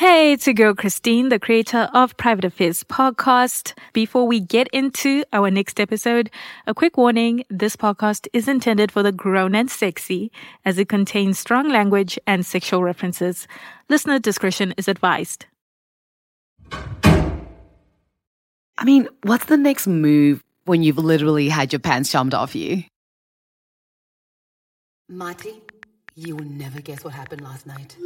Hey, it's your girl Christine, the creator of Private Affairs podcast. Before we get into our next episode, a quick warning. This podcast is intended for the grown and sexy as it contains strong language and sexual references. Listener discretion is advised. I mean, what's the next move when you've literally had your pants shoved off you? Marty, you will never guess what happened last night.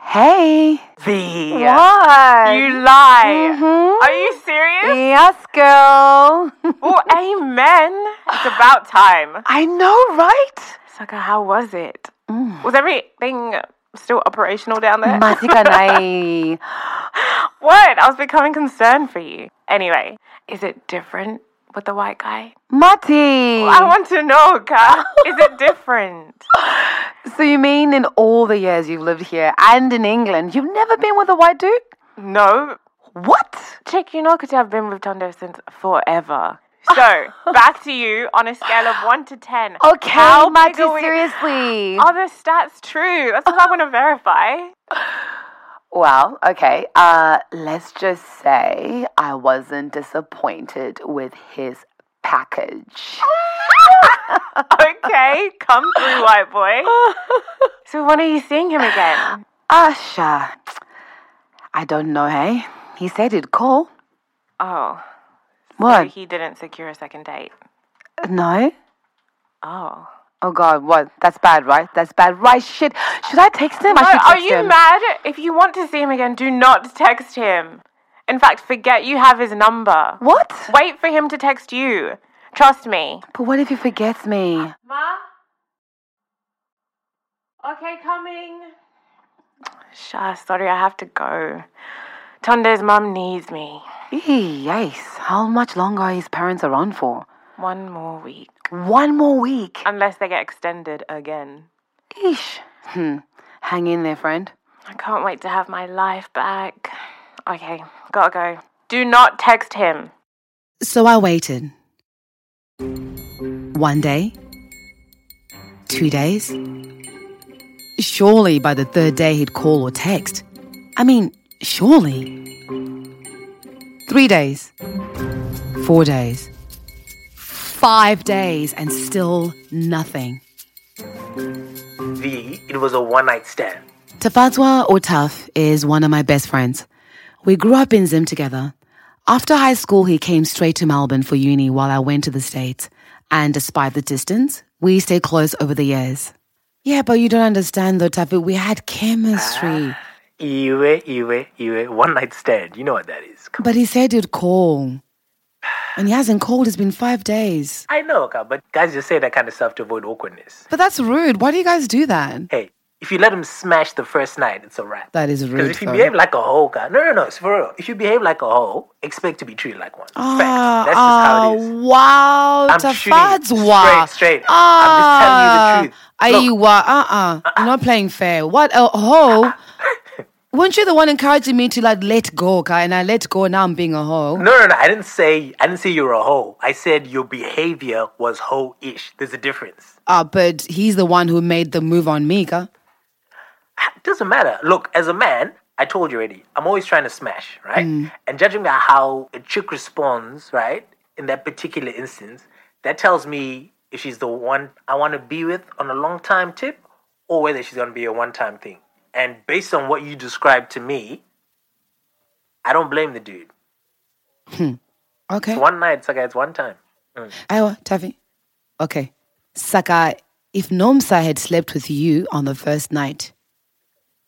Hey. V. What? You lie. Mhm. Are you serious? Yes, girl. Well, amen. It's about time. I know, right? Sucker, how was it? Mm. Was everything still operational down there? What? I was becoming concerned for you. Anyway, is it different with the white guy? Mati. I want to know, Ka. Is it different? So you mean in all the years you've lived here and in England, you've never been with a white dude? No. What? Chick, you know, because I've been with Tondo since forever. So, back to you on a scale of 1 to 10. Okay, How seriously. Are the stats true? That's what I want to verify. Well, okay. Uh, let's just say I wasn't disappointed with his package. okay, come through, white boy. So when are you seeing him again? Asha, I don't know. Hey, he said he'd call. Oh, so What? he didn't secure a second date. No. Oh. Oh God, what? That's bad, right? That's bad, right? Shit. Should I text him? I No, should are you him. mad? If you want to see him again, do not text him. In fact, forget you have his number. What? Wait for him to text you. Trust me. But what if he forgets me? Ma? Okay, coming. Shah, sorry, I have to go. Tunde's mum needs me. Yikes. How much longer are his parents around for? One more week. One more week. Unless they get extended again. Eesh. Hmm. Hang in there, friend. I can't wait to have my life back. Okay, gotta go. Do not text him. So I waited. One day, two days. Surely by the third day he'd call or text. I mean, surely. Three days, four days, five days, and still nothing. V, it was a one night stand. Tafazwa or Taf is one of my best friends. We grew up in Zim together. After high school, he came straight to Melbourne for uni while I went to the States. And despite the distance, we stayed close over the years. Yeah, but you don't understand though, Tafi. We had chemistry. Ah, iwe, Iwe, Iwe, one night stand. You know what that is. Come But he said he'd call. And he hasn't called. It's been five days. I know, Ka, but guys just say that kind of stuff to avoid awkwardness. But that's rude. Why do you guys do that? Hey, if you let him smash the first night, it's a wrap. That is Because rude. if you behave like a hoe, Ka, no, no, no, it's for real. If you behave like a hoe, expect to be treated like one. Ah, Facts. That's just how it is. ah, Wow, I'm shooting wa. straight, straight. I'm just telling you the truth. Look. Aiwa, uh-uh. You're not playing fair. What a hoe. Weren't you the one encouraging me to like let go, Kai? And I let go. Now I'm being a hoe. No, no, no. I didn't say I didn't say you're a hoe. I said your behavior was hoe-ish. There's a difference. Uh, but he's the one who made the move on me, Ka. Doesn't matter. Look, as a man, I told you already, I'm always trying to smash, right? And judging by how a chick responds, right, in that particular instance, that tells me if she's the one I want to be with on a long time tip or whether she's going to be a one time thing. And based on what you described to me, I don't blame the dude. Okay. It's one night, Saka. It's one time. Ayo, Taffy. Okay. Saka, if Nomsa had slept with you on the first night,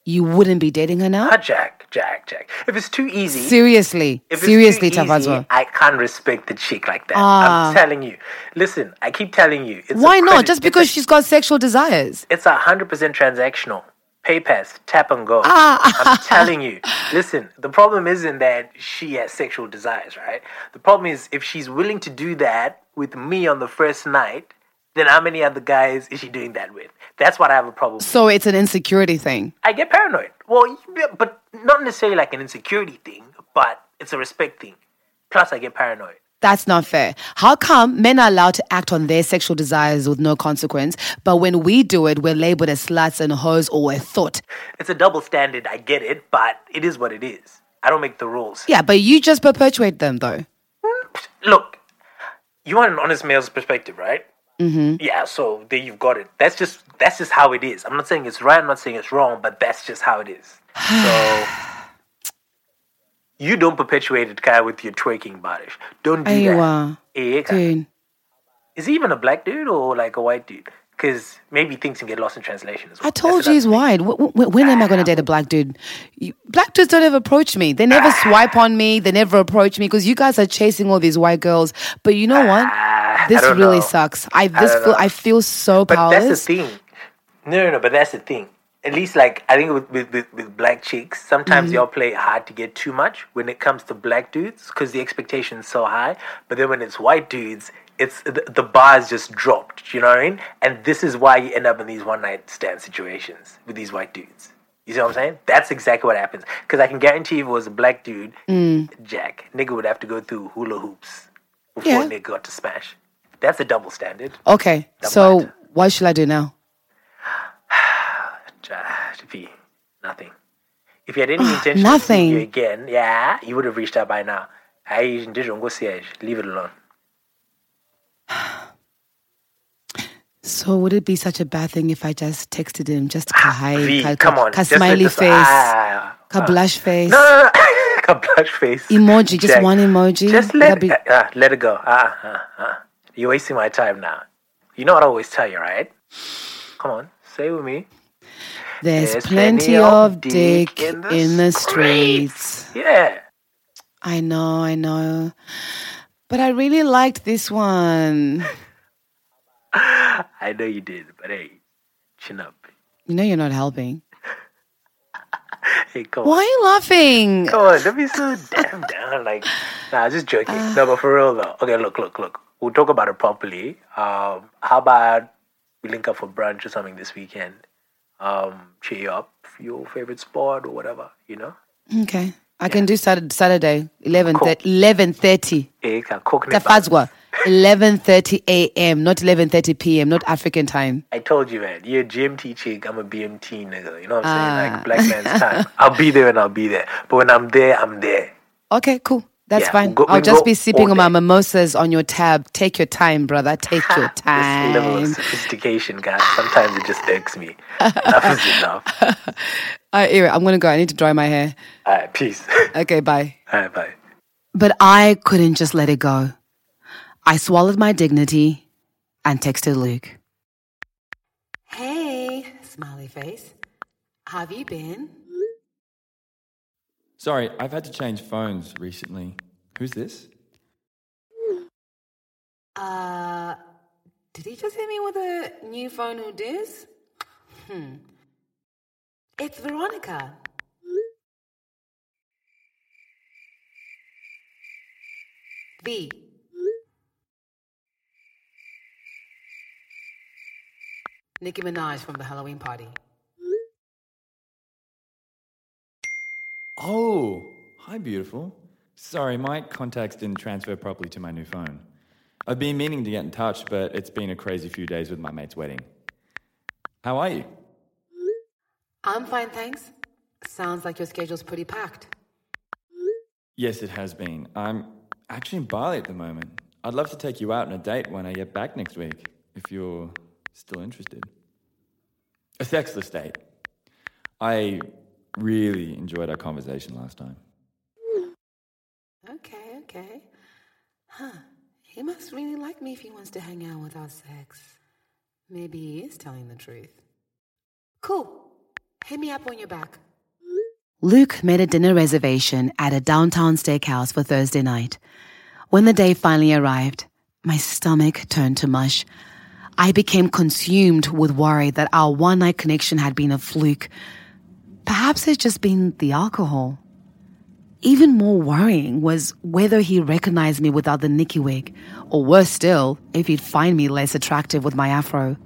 you wouldn't be dating her now? Ah, Jack, Jack, Jack. If it's too easy, Seriously. Seriously, Tafazwa. I can't respect the chick like that. Ah. I'm telling you. Listen, I keep telling you. It's Why not? Just a- because she's got sexual desires. it's a hundred percent transactional. Pay pass, tap and go. Ah. I'm telling you. Listen, the problem isn't that she has sexual desires, right? The problem is if she's willing to do that with me on the first night, then how many other guys is she doing that with? That's what I have a problem with. So it's an insecurity thing. I get paranoid. Well, but not necessarily like an insecurity thing, but it's a respect thing. Plus, I get paranoid. That's not fair. How come men are allowed to act on their sexual desires with no consequence, but when we do it, we're labeled as sluts and hoes or a thought? It's a double standard. I get it, but it is what it is. I don't make the rules. Yeah, but you just perpetuate them though. Look, you want an honest male's perspective, right? Mm-hmm. Yeah. So there you've got it. That's just that's just how it is. I'm not saying it's right. I'm not saying it's wrong, but that's just how it is. So. You don't perpetuate it, Kaya, with your twerking bodish. Don't do that. Eh, Kaya? Dude. Is he even a black dude or like a white dude? Because maybe things can get lost in translation as well. I told That's you he's white. Wh- wh- When am I going to date a black dude? You- Black dudes don't ever approach me. They never swipe on me. They never approach me because you guys are chasing all these white girls. But you know what? Ah, I This really know. sucks. I this don't feel know. I feel so But powerless. that's the thing. No, no, no. But that's the thing. At least, like I think with with, with, with black chicks, sometimes Mm-hmm. y'all play hard to get too much when it comes to black dudes because the expectation is so high. But then when it's white dudes, it's the, the bar's just dropped. You know what I mean? And this is why you end up in these one night stand situations with these white dudes. You see what I'm saying? That's exactly what happens. Because I can guarantee if it was a black dude, Mm. Jack, nigga would have to go through hula hoops before Yeah. nigga got to smash. That's a double standard. okay, Double so act. what should I do now? Nothing. If you had any intention of nothing. seeing you again, yeah, you would have reached out by now. I did go siege. Leave it alone. So would it be such a bad thing if I just texted him just ka hi, ka, come on. ka just smiley this- face, Ah, ka blush face, no, no, no. Ka blush face. emoji, just one emoji. Just let be- uh, let it go. Ah, ah, ah. You're wasting my time now. You know what I always tell you, right? Come on, say it with me. There's, There's plenty, of dick in the, streets. Yeah. I know, I know. But I really liked this one. I know you did, but hey, chin up. You know you're not helping. Hey, come Why on. are you laughing? Come on, don't be so damn down. Like, nah, just joking. no, but for real though. Okay, look, look, look. We'll talk about it properly. Um, how about we link up for brunch or something this weekend? Um, cheer you up, your favorite sport or whatever, you know? Okay. I can do Saturday, Saturday 11, Cool. 11.30. Eh, ka cook ne ba- Tafazwa. 11.30 a.m., not 11.30 p.m., not African time. I told you, man. You're a GMT chick. I'm a BMT nigga. You know what I'm Ah. saying? Like black man's time. I'll be there and I'll be there. But when I'm there, I'm there. Okay, cool. That's Yeah, fine. we'll go- I'll we'll just be sipping on my mimosas on your tab. Take your time, brother. Take your time. This level time. of sophistication, guys. Sometimes it just irks me. enough is enough. All right, anyway, I'm going to go. I need to dry my hair. All right, peace. Okay, bye. All right, bye. But I couldn't just let it go. I swallowed my dignity and texted Luke. Hey, smiley face. How have you been? Sorry, I've had to change phones recently. Who's this? Uh, did he just hit me with a new phone who dis? Hmm. It's Veronica. V. Nicki Minaj from the Halloween party. Oh, hi, beautiful. Sorry, my contacts didn't transfer properly to my new phone. I've been meaning to get in touch, but it's been a crazy few days with my mate's wedding. How are you? I'm fine, thanks. Sounds like your schedule's pretty packed. Yes, it has been. I'm actually in Bali at the moment. I'd love to take you out on a date when I get back next week, if you're still interested. A sexless date. I really enjoyed our conversation last time. Okay, okay. Huh. He must really like me if he wants to hang out without sex. Maybe he is telling the truth. Cool. Hit me up when you're back. Luke made a dinner reservation at a downtown steakhouse for Thursday night. When the day finally arrived, my stomach turned to mush. I became consumed with worry that our one night connection had been a fluke. Perhaps it's just been the alcohol. Even more worrying was whether he recognized me without the Nicki wig, or worse still, if he'd find me less attractive with my afro.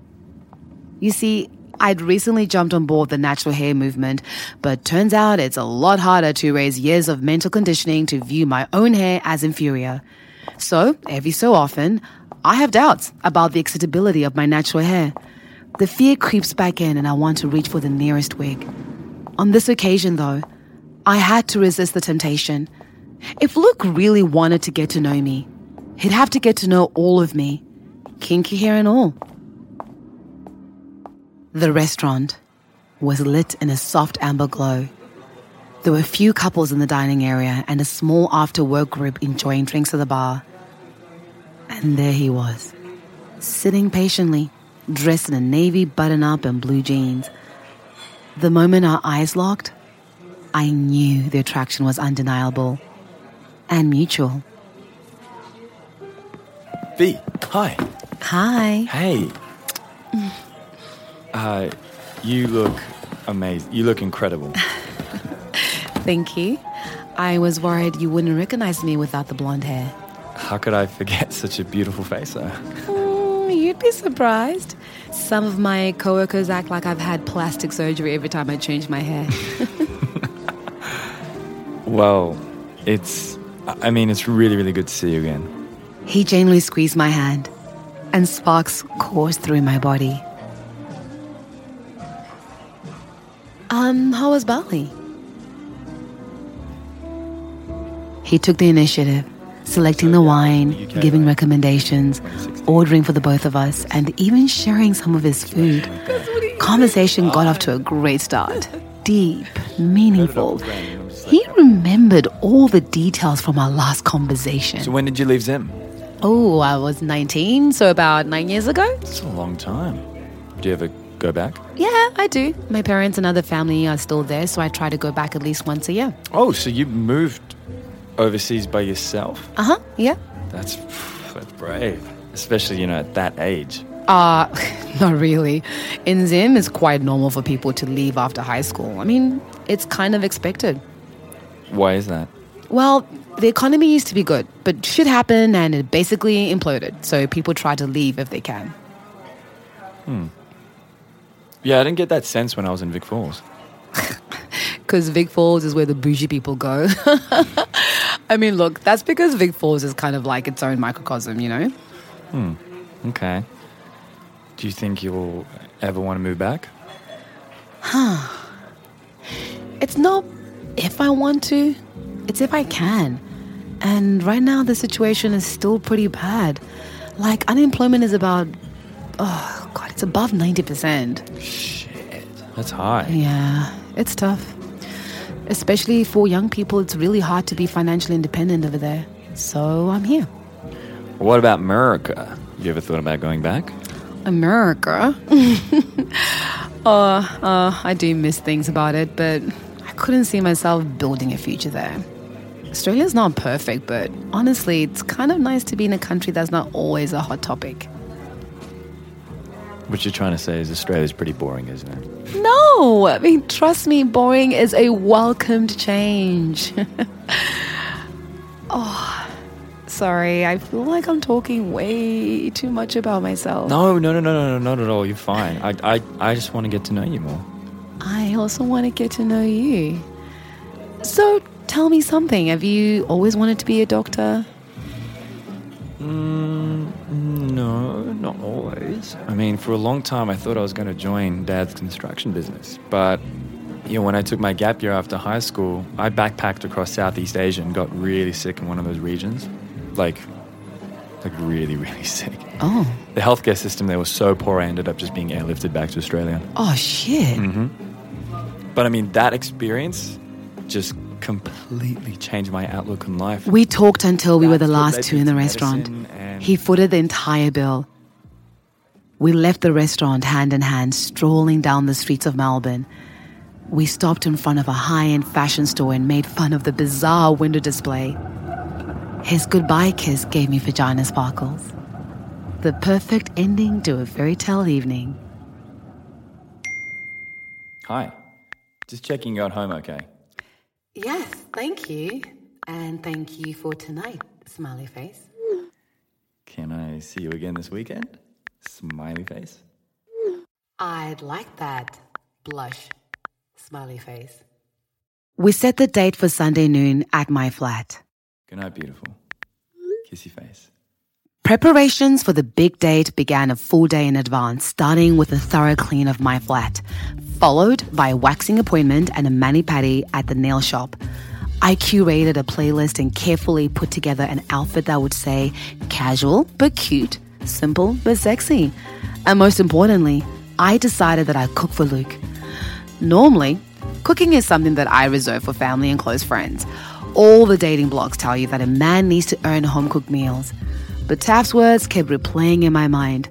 You see, I'd recently jumped on board the natural hair movement, but turns out it's a lot harder to raise years of mental conditioning to view my own hair as inferior. So, every so often, I have doubts about the acceptability of my natural hair. The fear creeps back in and I want to reach for the nearest wig. On this occasion, though, I had to resist the temptation. If Luke really wanted to get to know me, he'd have to get to know all of me, kinky hair and all. The restaurant was lit in a soft amber glow. There were a few couples in the dining area and a small after work group enjoying drinks at the bar. And there he was, sitting patiently, dressed in a navy button up and blue jeans. The moment our eyes locked, I knew the attraction was undeniable and mutual. V, hi. Hi. Hey. Uh, you look amazing. You look incredible. Thank you. I was worried you wouldn't recognize me without the blonde hair. How could I forget such a beautiful face, though? You'd be surprised. Some of my coworkers act like I've had plastic surgery every time I change my hair. Well, it's. I mean, it's really, really good to see you again. he gently squeezed my hand, and sparks coursed through my body. Um, how was Bali? He took the initiative, selecting the wine, giving recommendations, ordering for the both of us, and even sharing some of his food. Conversation got off to a great start. Deep, meaningful. He remembered all the details from our last conversation. So, when did you leave Zim? Oh, I was 19, so about nine years ago. It's a long time. Do you ever go back? Yeah, I do. My parents and other family are still there, so I try to go back at least once a year. Oh, so you moved overseas by yourself? Uh huh, yeah. That's that's brave, especially you know at that age. Uh, not really. In Zim, it's quite normal for people to leave after high school. I mean, it's kind of expected. Why is that? Well, the economy used to be good, but shit happened and it basically imploded, so people try to leave if they can. Hmm. Yeah, I didn't get that sense when I was in Vic Falls. Because Vic Falls is where the bougie people go. I mean, look, that's because Vic Falls is kind of like its own microcosm, you know? Hmm. Okay. Do you think you'll ever want to move back? Huh. It's not if I want to, it's if I can. And right now, the situation is still pretty bad. Like, unemployment is about, oh, God, it's above 90%. Shit, that's high. Yeah, it's tough. Especially for young people, it's really hard to be financially independent over there. So I'm here. What about America? You ever thought about going back? America. uh, uh, I do miss things about it, but I couldn't see myself building a future there. Australia's not perfect, but honestly, it's kind of nice to be in a country that's not always a hot topic. What you're trying to say is Australia's pretty boring, isn't it? No, I mean, trust me, boring is a welcomed change. oh, sorry, I feel like I'm talking way too much about myself. No, no, no, no, no, no, not at all. You're fine. I, I, I just want to get to know you more. I also want to get to know you. So tell me something. Have you always wanted to be a doctor? Mm, no, not always. I mean, for a long time, I thought I was going to join Dad's construction business. But, you know, when I took my gap year after high school, I backpacked across Southeast Asia and got really sick in one of those regions. Like, like really, really sick. Oh. The healthcare system there was so poor, I ended up just being airlifted back to Australia. Oh, shit. Mm-hmm. But I mean, that experience just completely changed my outlook on life. We talked until we were the last two in the restaurant. He footed the entire bill. We left the restaurant hand in hand, strolling down the streets of Melbourne. We stopped in front of a high end fashion store and made fun of the bizarre window display. His goodbye kiss gave me vagina sparkles. The perfect ending to a fairy tale evening. Hi. Just checking you got home okay. Yes, thank you. And thank you for tonight, smiley face. Can I see you again this weekend? Smiley face. I'd like that. Blush, smiley face. We set the date for Sunday noon at my flat. Good night, beautiful. Kissy face. Preparations for the big date began a full day in advance, starting with a thorough clean of my flat, followed by a waxing appointment and a mani pedi at the nail shop. I curated a playlist and carefully put together an outfit that would say casual but cute, simple but sexy. And most importantly, I decided that I'd cook for Luke. Normally, cooking is something that I reserve for family and close friends. All the dating blogs tell you that a man needs to earn home cooked meals. But Taft's words kept replaying in my mind.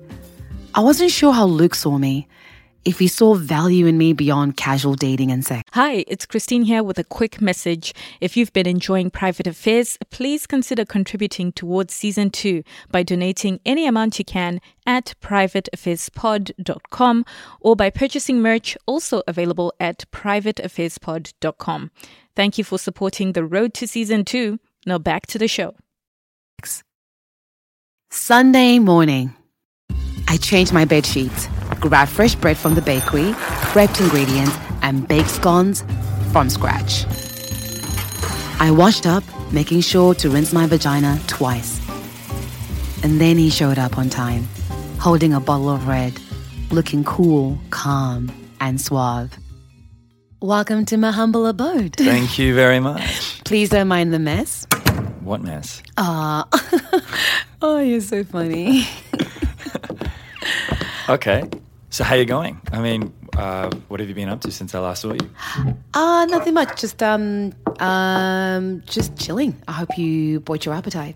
I wasn't sure how Luke saw me, if he saw value in me beyond casual dating and sex. Hi, it's Christine here with a quick message. If you've been enjoying Private Affairs, please consider contributing towards season two by donating any amount you can at privateaffairspod.com or by purchasing merch also available at privateaffairspod.com. Thank you for supporting the road to season two. Now back to the show. Sunday morning. I changed my bed sheets, grabbed fresh bread from the bakery, prepped ingredients, and baked scones from scratch. I washed up, making sure to rinse my vagina twice. And then he showed up on time, holding a bottle of red, looking cool, calm, and suave. Welcome to my humble abode. Thank you very much. Please don't mind the mess. What mess? Ah, oh, you're so funny. Okay. So how you going? I mean, uh, what have you been up to since I last saw you? Uh, nothing much. Just um, um, just chilling. I hope you bought your appetite.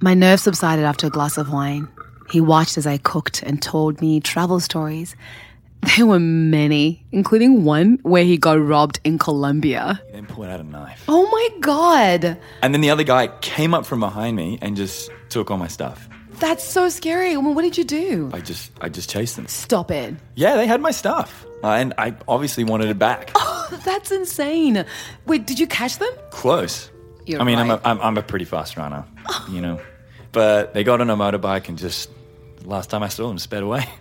My nerves subsided after a glass of wine. He watched as I cooked and told me travel stories. There were many, including one where he got robbed in Colombia. He then pulled out a knife. Oh my god, And then the other guy came up from behind me and just took all my stuff. That's so scary. Well, what did you do? I just I just chased them. Stop it. Yeah, they had my stuff. Uh, and I obviously wanted it back. Oh, That's insane. Wait, did you catch them? Close. You're I mean, I'm, a, right. I'm I'm a pretty fast runner, you know. But they got on a motorbike and just last time I saw them sped away.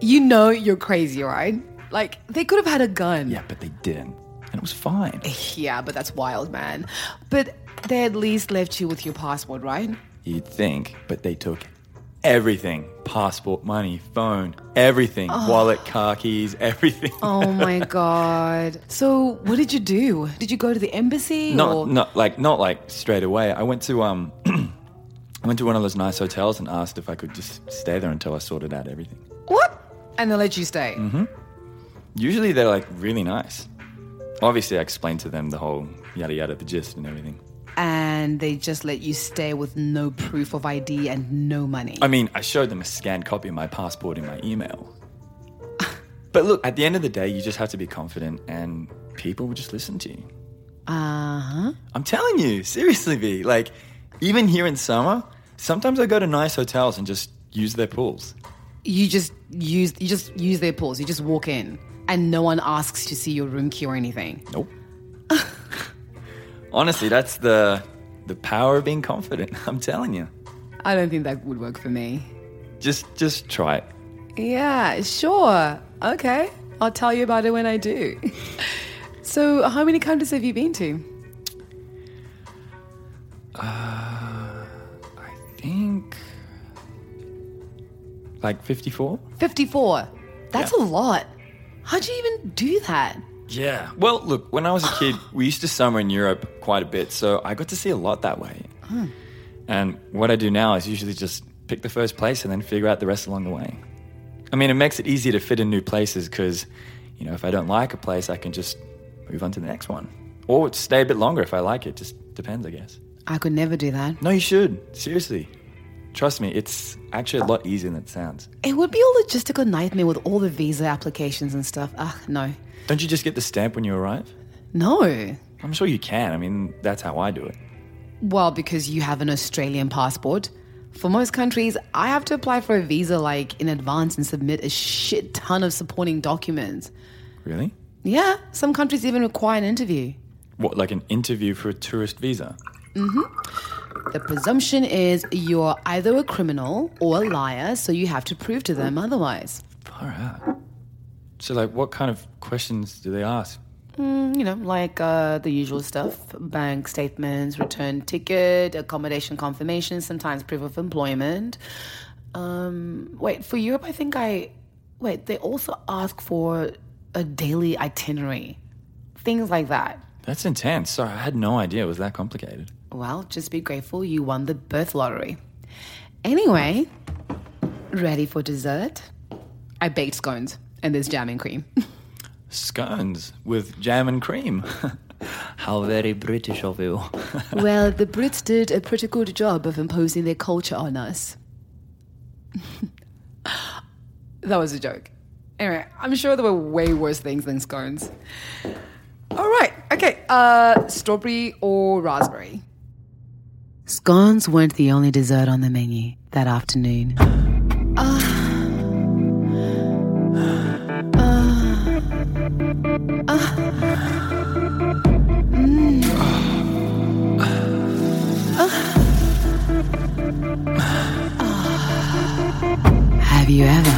You know you're crazy, right? Like, they could have had a gun. Yeah, but they didn't, and it was fine. Yeah, but that's wild, man. But they at least left you with your passport, right? You'd think, but they took everything: passport, money, phone, everything, wallet, car keys, everything. Oh my god. So, what did you do? Did you go to the embassy? not or... not like not like straight away. I went to um I went to one of those nice hotels and asked if I could just stay there until I sorted out everything. What? And they let you stay. Mm-hmm. Usually they're like really nice. Obviously, I explained to them the whole yada yada, the gist and everything. And they just let you stay with no proof of ID and no money. I mean, I showed them a scanned copy of my passport in my email. but look, at the end of the day, you just have to be confident, and people will just listen to you. Uh huh. I'm telling you, seriously, V. Like, even here in summer, sometimes I go to nice hotels and just use their pools. You just use you just use their pools. You just walk in, and no one asks to see your room key or anything. Nope. Honestly, that's the the power of being confident. I'm telling you. I don't think that would work for me. Just just try it. Yeah, sure. Okay. I'll tell you about it when I do. so, how many countries have you been to? Uh, I think like 54. 54. That's a lot. How'd you even do that? Yeah. Well, look, when I was a kid, we used to summer in Europe quite a bit, so I got to see a lot that way. Hmm. And what I do now is usually just pick the first place and then figure out the rest along the way. I mean, it makes it easier to fit in new places because, you know, if I don't like a place, I can just move on to the next one. Or stay a bit longer if I like it. Just depends, I guess. I could never do that. No, you should. Seriously. Trust me, it's actually a lot easier than it sounds. It would be a logistical nightmare with all the visa applications and stuff. Ugh, no. Don't you just get the stamp when you arrive? No. I'm sure you can. I mean, that's how I do it. Well, because you have an Australian passport. For most countries, I have to apply for a visa like in advance and submit a shit ton of supporting documents. Really? Yeah, some countries even require an interview. What, like an interview for a tourist visa? Mm-hmm. The presumption is you're either a criminal or a liar, so you have to prove to them otherwise. Far out. So, like, what kind of questions do they ask? Mm, you know, like uh, the usual stuff bank statements, return ticket, accommodation confirmation, sometimes proof of employment. Um, wait, for Europe, I think I. Wait, they also ask for a daily itinerary. Things like that. That's intense. Sorry, I had no idea it was that complicated. Well, just be grateful you won the birth lottery. Anyway, ready for dessert? I baked scones and there's jam and cream. Scones with jam and cream. How very British of you. well, the Brits did a pretty good job of imposing their culture on us. that was a joke. Anyway, I'm sure there were way worse things than scones. All right, okay. Uh, strawberry or raspberry? Scones weren't the only dessert on the menu that afternoon. Have you ever?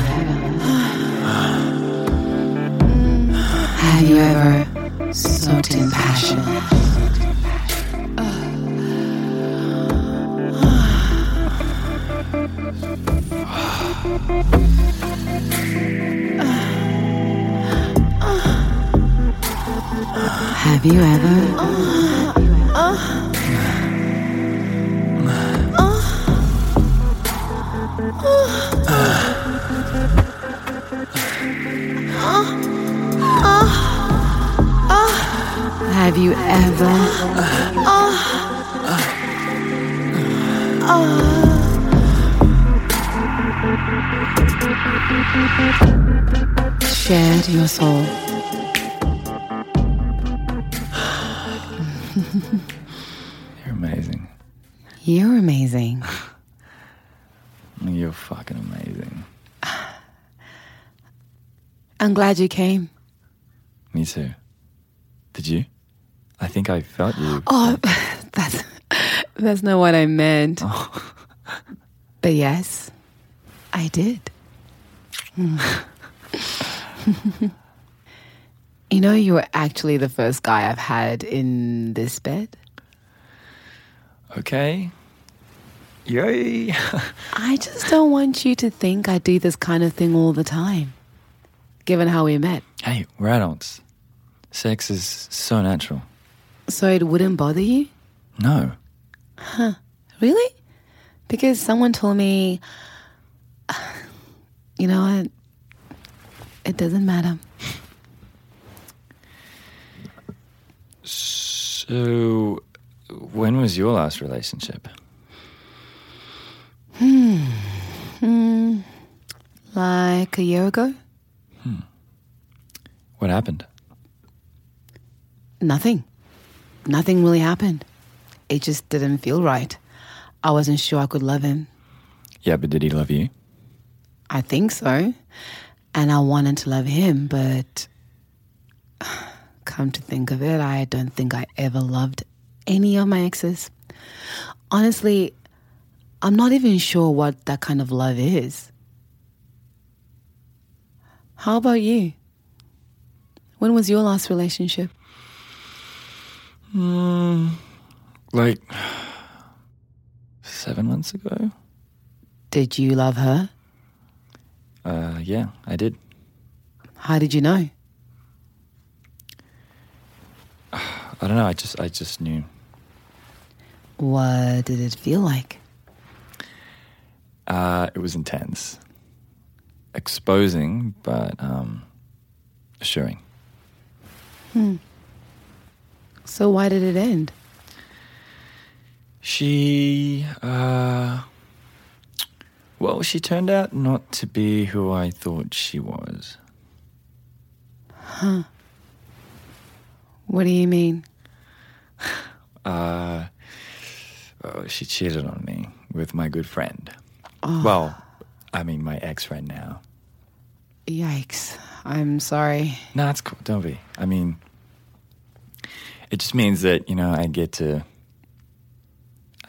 Have you ever soaked in passion? Have you ever? Have you ever? Uh, uh, uh, Shared your soul. You're amazing. You're amazing. You're fucking amazing. I'm glad you came. Me too. Did you? I think I felt you. Oh, that's that's not what I meant. But yes, I did. You know, you were actually the first guy I've had in this bed. Okay. Yay. I just don't want you to think I do this kind of thing all the time, given how we met. hey, we're adults. Sex is so natural. So it wouldn't bother you? No. Huh. Really? Because someone told me, you know what? It doesn't matter. So, when was your last relationship? Hmm hmm. Like a year ago? Hmm. What happened? Nothing. Nothing really happened. It just didn't feel right. I wasn't sure I could love him. Yeah, but did he love you? I think so. And I wanted to love him, but come to think of it, I don't think I ever loved any of my exes. Honestly, I'm not even sure what that kind of love is. How about you? When was your last relationship? Mm, like, seven months ago? Did you love her? Uh, yeah, I did. How did you know? I don't know. I just, I just knew. What did it feel like? Uh, it was intense, exposing, but um, assuring. Hmm. So why did it end? She, uh. Well, she turned out not to be who I thought she was. Huh. What do you mean? Uh. oh, she cheated on me with my good friend. Oh. Well, I mean, my ex friend now. Yikes. I'm sorry. No, it's cool. Don't be. I mean, it just means that, you know, I get to.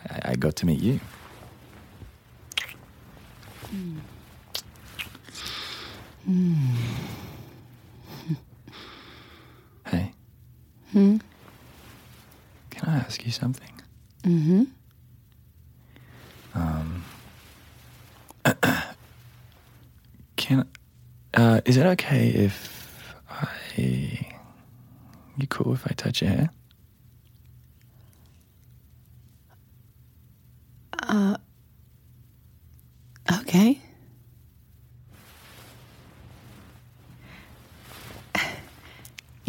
I, I got to meet you. Hmm. Hey, Hmm? can I ask you something? Mm-hmm. Um, can uh, is it okay if I? You cool if I touch your hair? Uh. Okay.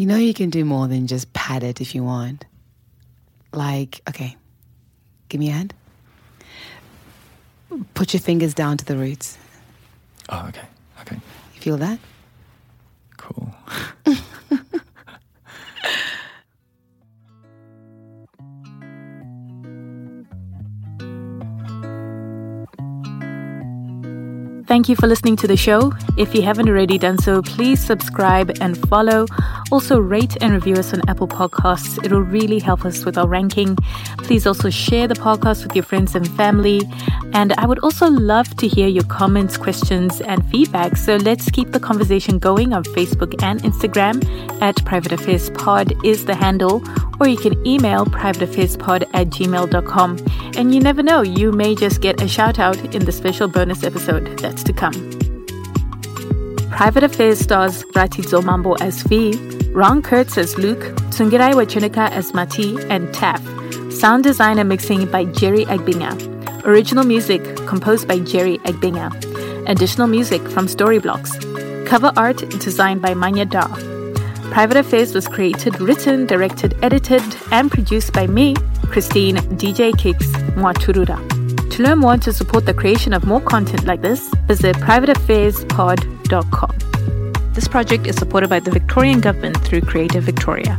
You know you can do more than just pat it if you want. Like, okay, give me a hand. Put your fingers down to the roots. Oh, okay, okay, You feel that? Thank you for listening to the show. If you haven't already done so, please subscribe and follow. Also, rate and review us on Apple Podcasts. It'll really help us with our ranking. Please also share the podcast with your friends and family. And I would also love to hear your comments, questions, and feedback. So let's keep the conversation going on Facebook and Instagram at Private Affairs Pod is the handle, or you can email privateaffairspod at gmail.com. And you never know, you may just get a shout out in the special bonus episode that's to come. Private Affairs stars Ratidzo Mambo as V, Ron Kurtz as Luke, Tsungirai Wachunika as Mati, and Taff. Sound design and mixing by Jerry Agbinga. Original music composed by Jerry Agbinga. Additional music from Storyblocks. Cover art designed by Manya Da. Private Affairs was created, written, directed, edited, and produced by me, Christine DJ Kicks Mwaturura. To learn more and to support the creation of more content like this, visit privateaffairspod.com. This project is supported by the Victorian Government through Creative Victoria.